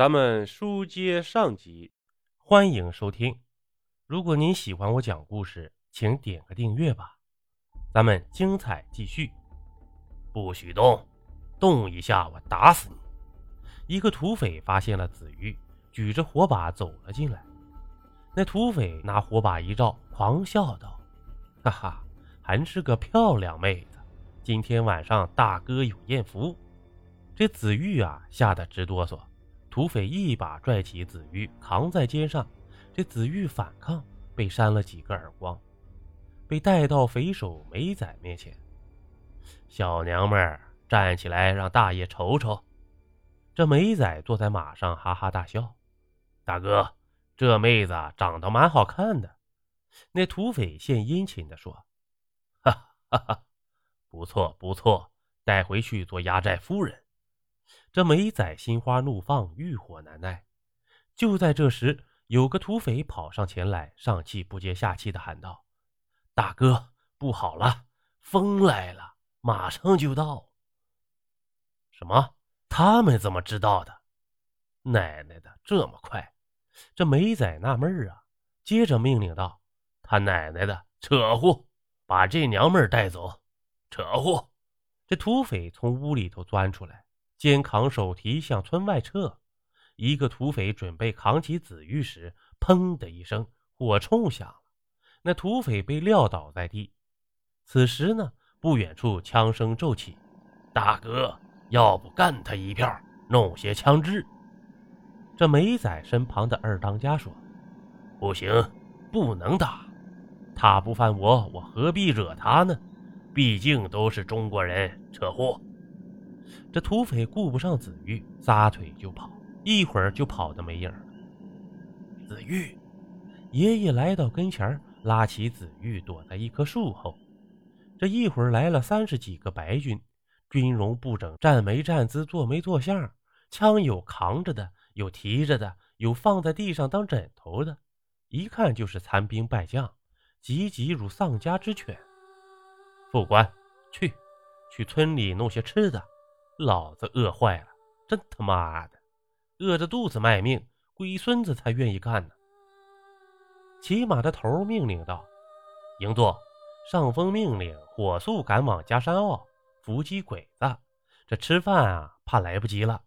咱们书接上集，欢迎收听。如果您喜欢我讲故事，请点个订阅吧。咱们精彩继续。不许动，动一下我打死你！一个土匪发现了子玉，举着火把走了进来。那土匪拿火把一照，狂笑道：“哈哈，还是个漂亮妹子！今天晚上大哥有艳福。”这子玉啊，吓得直哆嗦。土匪一把拽起子玉，扛在肩上。这子玉反抗，被扇了几个耳光，被带到匪首梅仔面前。小娘们儿，站起来，让大爷瞅瞅。这梅仔坐在马上，哈哈大笑。大哥，这妹子长得蛮好看的。那土匪献殷勤地说：“哈哈哈，不错不错，带回去做压寨夫人。”这梅仔心花怒放，欲火难耐。就在这时，有个土匪跑上前来，上气不接下气的喊道：“大哥，不好了，风来了，马上就到。”什么？他们怎么知道的？奶奶的，这么快！这梅仔纳闷啊，接着命令道：“他奶奶的，扯呼，把这娘们带走！”扯呼！这土匪从屋里头钻出来。肩扛手提向村外撤，一个土匪准备扛起子玉时，砰的一声，火铳响了，那土匪被撂倒在地。此时呢，不远处枪声骤起，大哥，要不干他一票，弄些枪支。这梅仔身旁的二当家说：“不行，不能打，他不犯我，我何必惹他呢？毕竟都是中国人。”扯货。这土匪顾不上子玉，撒腿就跑，一会儿就跑得没影了。子玉，爷爷来到跟前，拉起子玉躲在一棵树后。这一会儿来了三十几个白军，军容不整，站没站姿，坐没坐相，枪有扛着的，有提着的，有放在地上当枕头的，一看就是残兵败将，急急如丧家之犬。副官，去，去村里弄些吃的。老子饿坏了，真他妈的，饿着肚子卖命，龟孙子才愿意干呢。骑马的头命令道：“营座，上峰命令火速赶往加山坳伏击鬼子。这吃饭啊，怕来不及了。”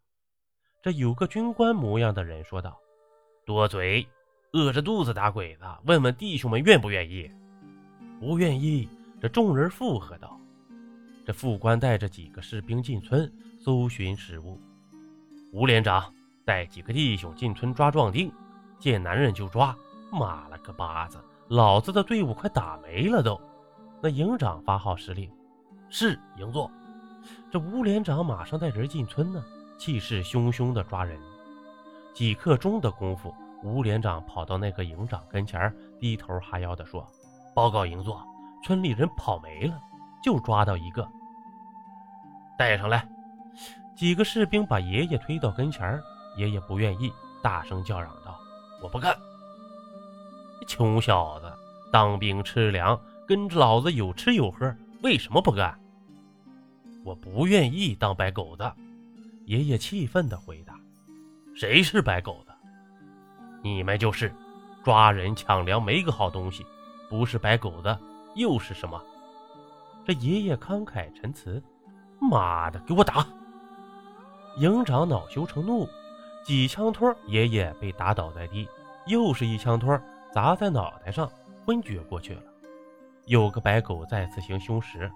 这有个军官模样的人说道：“多嘴，饿着肚子打鬼子，问问弟兄们愿不愿意？不愿意。”这众人附和道。这副官带着几个士兵进村搜寻食物，吴连长带几个弟兄进村抓壮丁，见男人就抓。妈了个巴子，老子的队伍快打没了都！那营长发号施令：“是，营座。”这吴连长马上带人进村呢，气势汹汹的抓人。几刻钟的功夫，吴连长跑到那个营长跟前，低头哈腰的说：“报告营座，村里人跑没了。”就抓到一个，带上来。几个士兵把爷爷推到跟前爷爷不愿意，大声叫嚷道：“我不干！穷小子，当兵吃粮，跟着老子有吃有喝，为什么不干？”我不愿意当白狗子。爷爷气愤地回答：“谁是白狗子？你们就是，抓人抢粮没个好东西，不是白狗子又是什么？”这爷爷慷慨陈词：“妈的，给我打！”营长恼羞成怒，几枪托，爷爷被打倒在地，又是一枪托砸在脑袋上，昏厥过去了。有个白狗再次行凶时，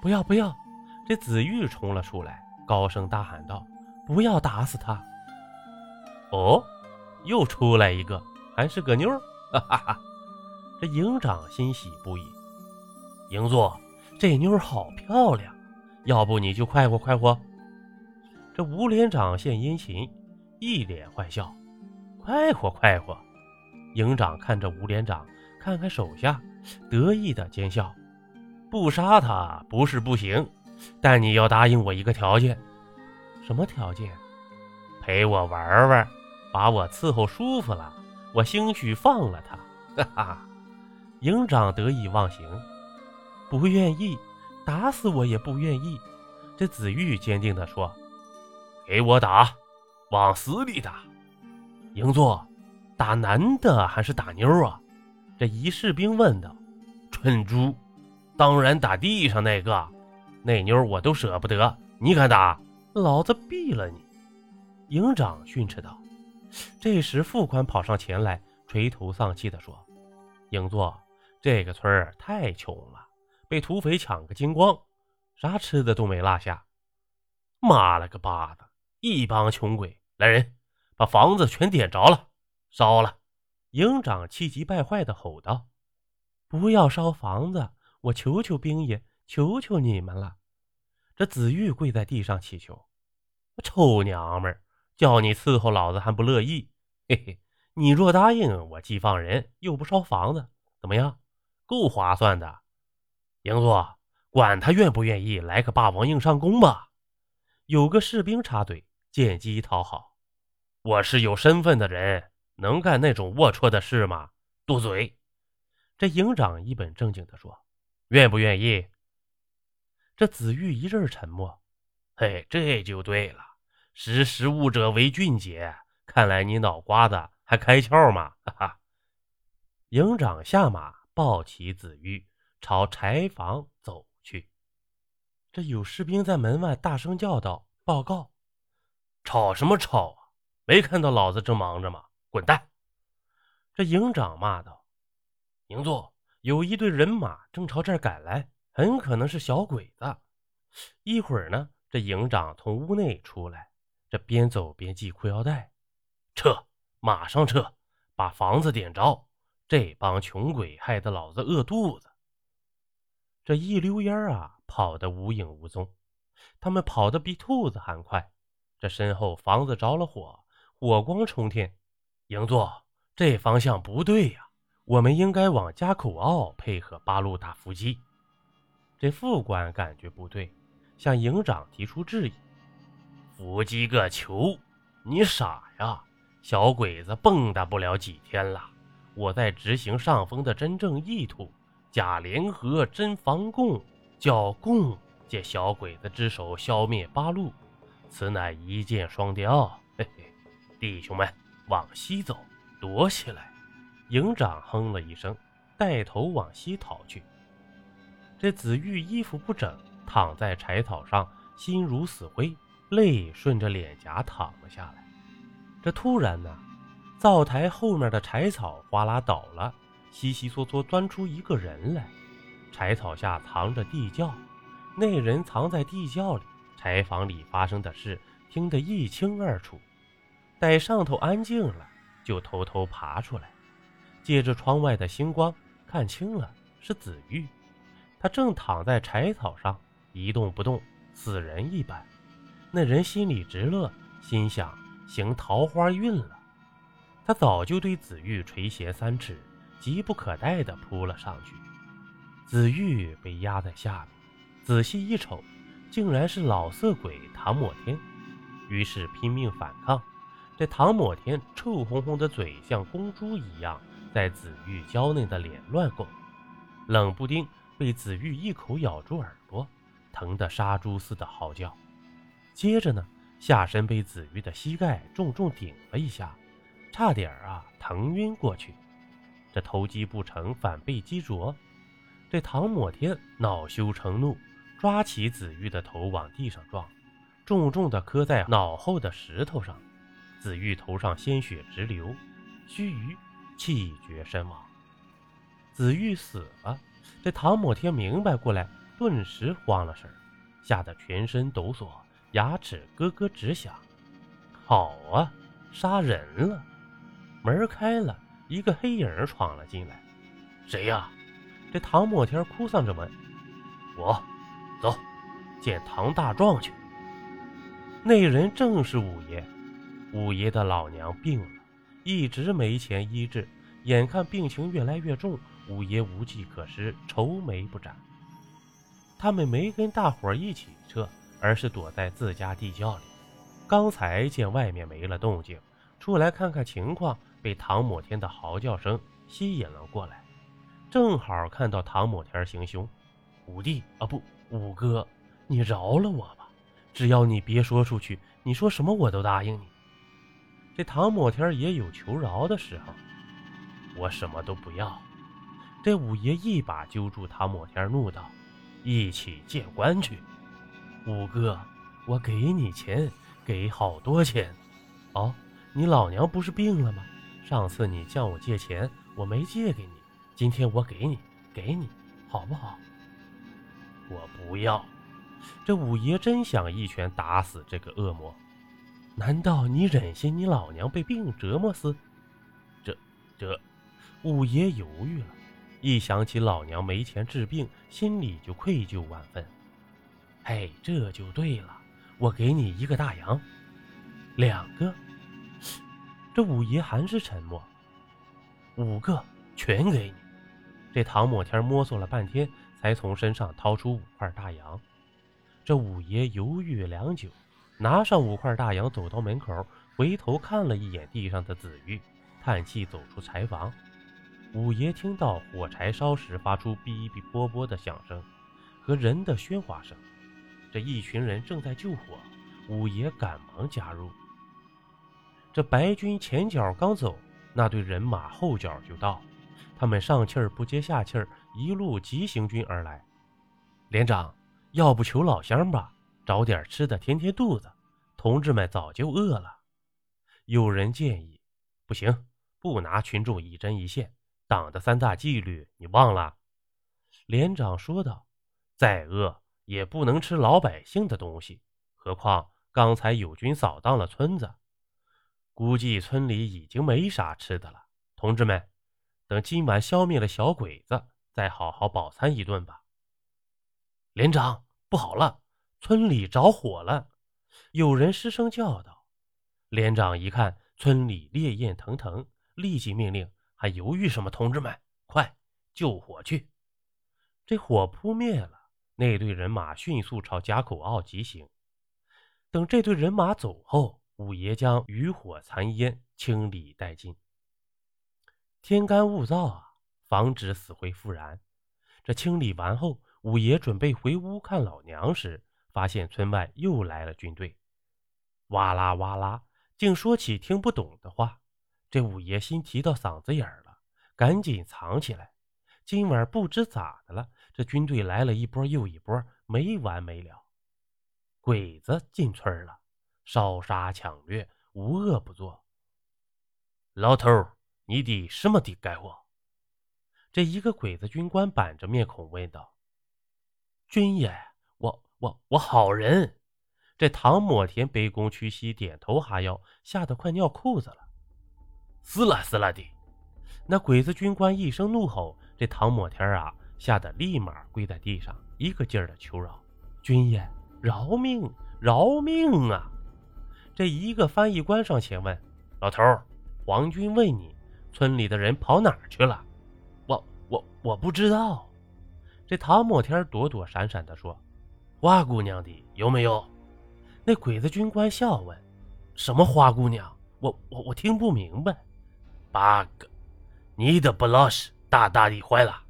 不要不要！这子玉冲了出来，高声大喊道：“不要打死他！”哦，又出来一个，还是个妞！哈哈哈！这营长欣喜不已，营座。这妞好漂亮，要不你就快活快活。这吴连长献殷勤，一脸坏笑，快活快活。营长看着吴连长，看看手下，得意的奸笑。不杀他不是不行，但你要答应我一个条件。什么条件？陪我玩玩，把我伺候舒服了，我兴许放了他。哈哈，营长得意忘形。不愿意，打死我也不愿意。这子玉坚定地说：“给我打，往死里打。营座，打男的还是打妞啊？这一士兵问道。蠢猪，当然打地上那个，那妞我都舍不得，你敢打？老子毙了你！营长训斥道。这时，副官跑上前来，垂头丧气地说：“营座，这个村儿太穷了，被土匪抢个精光，啥吃的都没落下。妈了个巴子，一帮穷鬼！来人，把房子全点着了，烧了！”营长气急败坏地吼道：“不要烧房子，我求求兵爷，求求你们了！”这子玉跪在地上祈求：“臭娘们！”叫你伺候老子还不乐意，嘿嘿！你若答应我，既放人又不烧房子，怎么样？够划算的。英座，管他愿不愿意，来个霸王硬上弓吧！有个士兵插嘴，见机讨好：“我是有身份的人，能干那种龌龊的事吗？”嘟嘴。这营长一本正经地说：“愿不愿意？”这子玉一阵沉默。嘿，这就对了。识时务者为俊杰，看来你脑瓜子还开窍吗？哈哈！营长下马，抱起子玉，朝柴房走去。这有士兵在门外大声叫道：“报告！”吵什么吵啊？没看到老子正忙着吗？滚蛋！这营长骂道：“营座，有一队人马正朝这儿赶来，很可能是小鬼子。”一会儿呢，这营长从屋内出来。这边走边系裤腰带，撤，马上撤，把房子点着。这帮穷鬼害得老子饿肚子。这一溜烟儿啊，跑得无影无踪。他们跑得比兔子还快。这身后房子着了火，火光冲天。营座，这方向不对呀，我们应该往家口坳配合八路打伏击。这副官感觉不对，向营长提出质疑。伏击个球！你傻呀！小鬼子蹦跶不了几天了。我在执行上峰的真正意图，假联合真防共，叫共借小鬼子之手消灭八路，此乃一箭双雕。嘿嘿，弟兄们，往西走，躲起来！营长哼了一声，带头往西逃去。这子玉衣服不整，躺在柴草上，心如死灰。泪顺着脸颊淌了下来。这突然呢，灶台后面的柴草哗啦倒了，悉悉嗦嗦钻出一个人来。柴草下藏着地窖，那人藏在地窖里。柴房里发生的事听得一清二楚。待上头安静了，就偷偷爬出来，借着窗外的星光看清了，是紫玉。他正躺在柴草上一动不动，死人一般。那人心里直乐，心想行桃花运了。他早就对紫玉垂涎三尺，急不可待地扑了上去。紫玉被压在下面，仔细一瞅，竟然是老色鬼唐抹天。于是拼命反抗。这唐抹天臭烘烘的嘴像公猪一样，在紫玉娇嫩的脸乱拱，冷不丁被紫玉一口咬住耳朵，疼得杀猪似的嚎叫。接着呢，下身被紫玉的膝盖重重顶了一下，差点啊疼晕过去。这投机不成反被击着，这唐抹天恼羞成怒，抓起子玉的头往地上撞，重重的磕在脑后的石头上。子玉头上鲜血直流，须臾气绝身亡。子玉死了，这唐抹天明白过来，顿时慌了神，吓得全身抖擞。牙齿咯咯直响，好啊，杀人了！门开了，一个黑影闯了进来。谁呀？这唐墨天哭丧着问。我，走，见唐大壮去。那人正是五爷。五爷的老娘病了，一直没钱医治，眼看病情越来越重，五爷无计可施，愁眉不展。他们没跟大伙一起撤。而是躲在自家地窖里。刚才见外面没了动静，出来看看情况，被唐某天的嚎叫声吸引了过来。正好看到唐某天行凶，五弟啊，不，五哥，你饶了我吧！只要你别说出去，你说什么我都答应你。这唐某天也有求饶的时候。我什么都不要。这五爷一把揪住唐某天，怒道：“一起见官去！五哥，我给你钱，给好多钱。哦，你老娘不是病了吗？上次你向我借钱，我没借给你，今天我给你，给你，好不好？”我不要。这五爷真想一拳打死这个恶魔。难道你忍心你老娘被病折磨死？这，这，五爷犹豫了，一想起老娘没钱治病，心里就愧疚万分。嘿，这就对了，我给你一个大洋，两个。这五爷还是沉默。五个，全给你。这唐某天摸索了半天，才从身上掏出五块大洋。这五爷犹豫良久。拿上五块大洋，走到门口，回头看了一眼地上的紫玉，叹气走出柴房。五爷听到火柴烧时发出哔哔啵啵的响声和人的喧哗声，这一群人正在救火，五爷赶忙加入。这白军前脚刚走，那队人马后脚就到，他们上气儿不接下气儿，一路急行军而来。连长，要不求老乡吧？找点吃的填填肚子，同志们早就饿了。有人建议，不行，不拿群众一针一线，党的三大纪律你忘了？连长说道：“再饿也不能吃老百姓的东西，何况刚才友军扫荡了村子，估计村里已经没啥吃的了。同志们，等今晚消灭了小鬼子，再好好饱餐一顿吧。”连长，不好了！村里着火了，有人失声叫道：“连长一看村里烈焰腾腾，立即命令：还犹豫什么？同志们，快救火去！”这火扑灭了，那队人马迅速朝贾口坳急行。等这队人马走后，五爷将余火残烟清理殆尽。天干物燥啊，防止死灰复燃。这清理完后，五爷准备回屋看老娘时，发现村外又来了军队，哇啦哇啦，竟说起听不懂的话。这五爷心提到嗓子眼儿了，赶紧藏起来。今晚不知咋的了，这军队来了一波又一波，没完没了。鬼子进村了，烧杀抢掠，无恶不作。老头，你的什么的该我？这一个鬼子军官板着面孔问道：“军爷。”我我我好人，这唐某田卑躬屈膝，点头哈腰，吓得快尿裤子了。死了死了的！那鬼子军官一声怒吼，这唐某田啊，吓得立马跪在地上，一个劲儿的求饶：“军爷，饶命，饶命啊！”这一个翻译官上前问：“老头，皇军问你，村里的人跑哪儿去了？”我我我不知道。这唐某天躲躲闪闪的说。花姑娘的有没有？那鬼子军官笑问：“什么花姑娘？我我我听不明白。”八个，你的不老实，大大的坏了！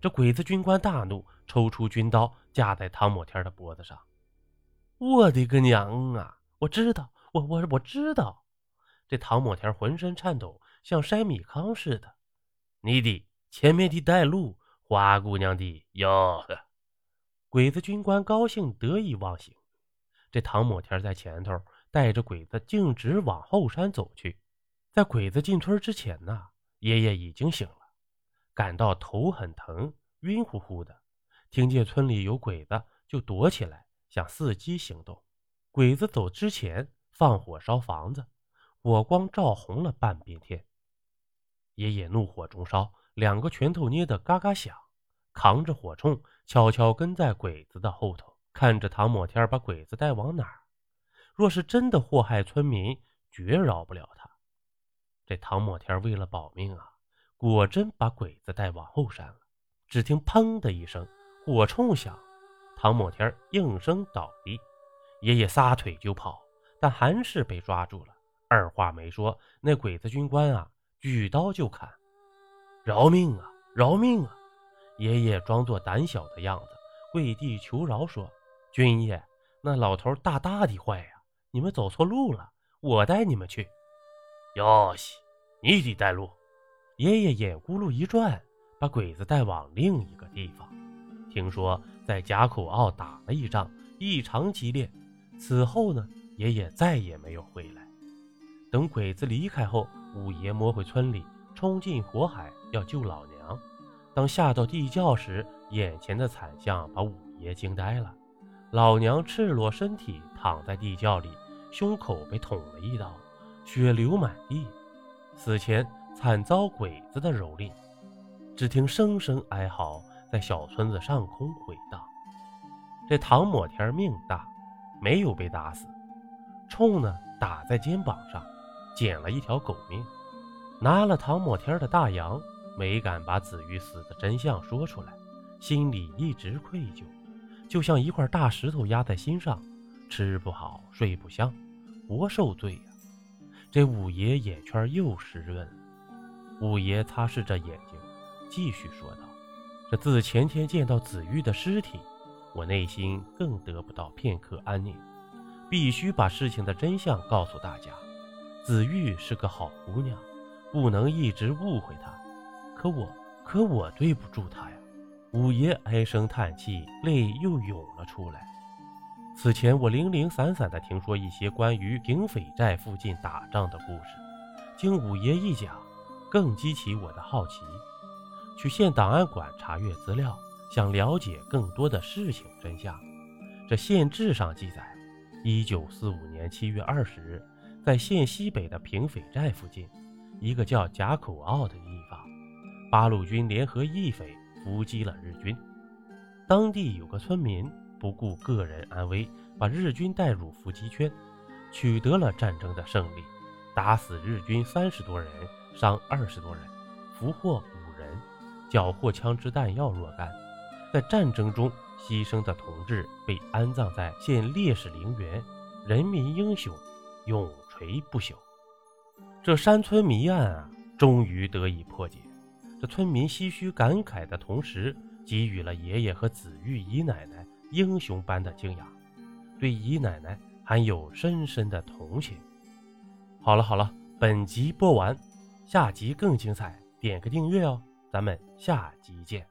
这鬼子军官大怒，抽出军刀架在唐某天的脖子上。我的个娘啊！我知道，我我我知道。这唐某天浑身颤抖，像筛米糠似的。你的前面的带路，花姑娘的哟呵。鬼子军官高兴得意忘形，这唐某天在前头带着鬼子径直往后山走去。在鬼子进村之前呢，爷爷已经醒了，感到头很疼，晕乎乎的。听见村里有鬼子，就躲起来，想伺机行动。鬼子走之前放火烧房子，火光照红了半边天。爷爷怒火中烧，两个拳头捏得嘎嘎响。扛着火铳，悄悄跟在鬼子的后头，看着唐某天把鬼子带往哪儿。若是真的祸害村民，绝饶不了他。这唐某天为了保命啊，果真把鬼子带往后山了。只听“砰”的一声，火铳响，唐某天应声倒地。爷爷撒腿就跑，但还是被抓住了。二话没说，那鬼子军官啊，举刀就砍：“饶命啊，饶命啊！”爷爷装作胆小的样子，跪地求饶说：“军爷，那老头大大的坏呀！你们走错路了，我带你们去。”哟西，你得带路。爷爷眼咕噜一转，把鬼子带往另一个地方。听说在贾口坳打了一仗，异常激烈。此后呢，爷爷再也没有回来。等鬼子离开后，五爷摸回村里，冲进火海要救老娘。当下到地窖时，眼前的惨象把五爷惊呆了。老娘赤裸身体躺在地窖里，胸口被捅了一刀，血流满地。死前。惨遭鬼子的蹂躏，只听声声哀嚎在小村子上空回荡。这唐某天命大，没有被打死。冲呢打在肩膀上，捡了一条狗命。拿了唐某天的大洋，没敢把子玉死的真相说出来，心里一直愧疚，就像一块大石头压在心上，吃不好睡不香，活受罪呀。这五爷眼圈又湿润了。五爷擦拭着眼睛，继续说道：“这自前天见到子玉的尸体，我内心更得不到片刻安宁。必须把事情的真相告诉大家。子玉是个好姑娘，不能一直误会她。可我，可我对不住她呀！”五爷唉声叹气，泪又涌了出来。此前我零零散散地听说一些关于平匪寨附近打仗的故事，经五爷一讲。更激起我的好奇，去县档案馆查阅资料，想了解更多的事情真相。这县志上记载，一九四五年七月二十日，在县西北的平匪寨附近，一个叫贾口坳的地方，八路军联合义匪伏击了日军。当地有个村民不顾个人安危，把日军带入伏击圈，取得了战争的胜利，打死日军三十多人。伤二十多人，俘获五人，缴获枪支弹药若干。在战争中牺牲的同志被安葬在现烈士陵园，人民英雄永垂不朽。这山村谜案啊，终于得以破解。这村民唏嘘感慨的同时，给予了爷爷和子玉姨奶奶英雄般的敬仰，对姨奶奶还有深深的同情。好了好了，本集播完。下集更精彩，点个订阅哦，咱们下集见。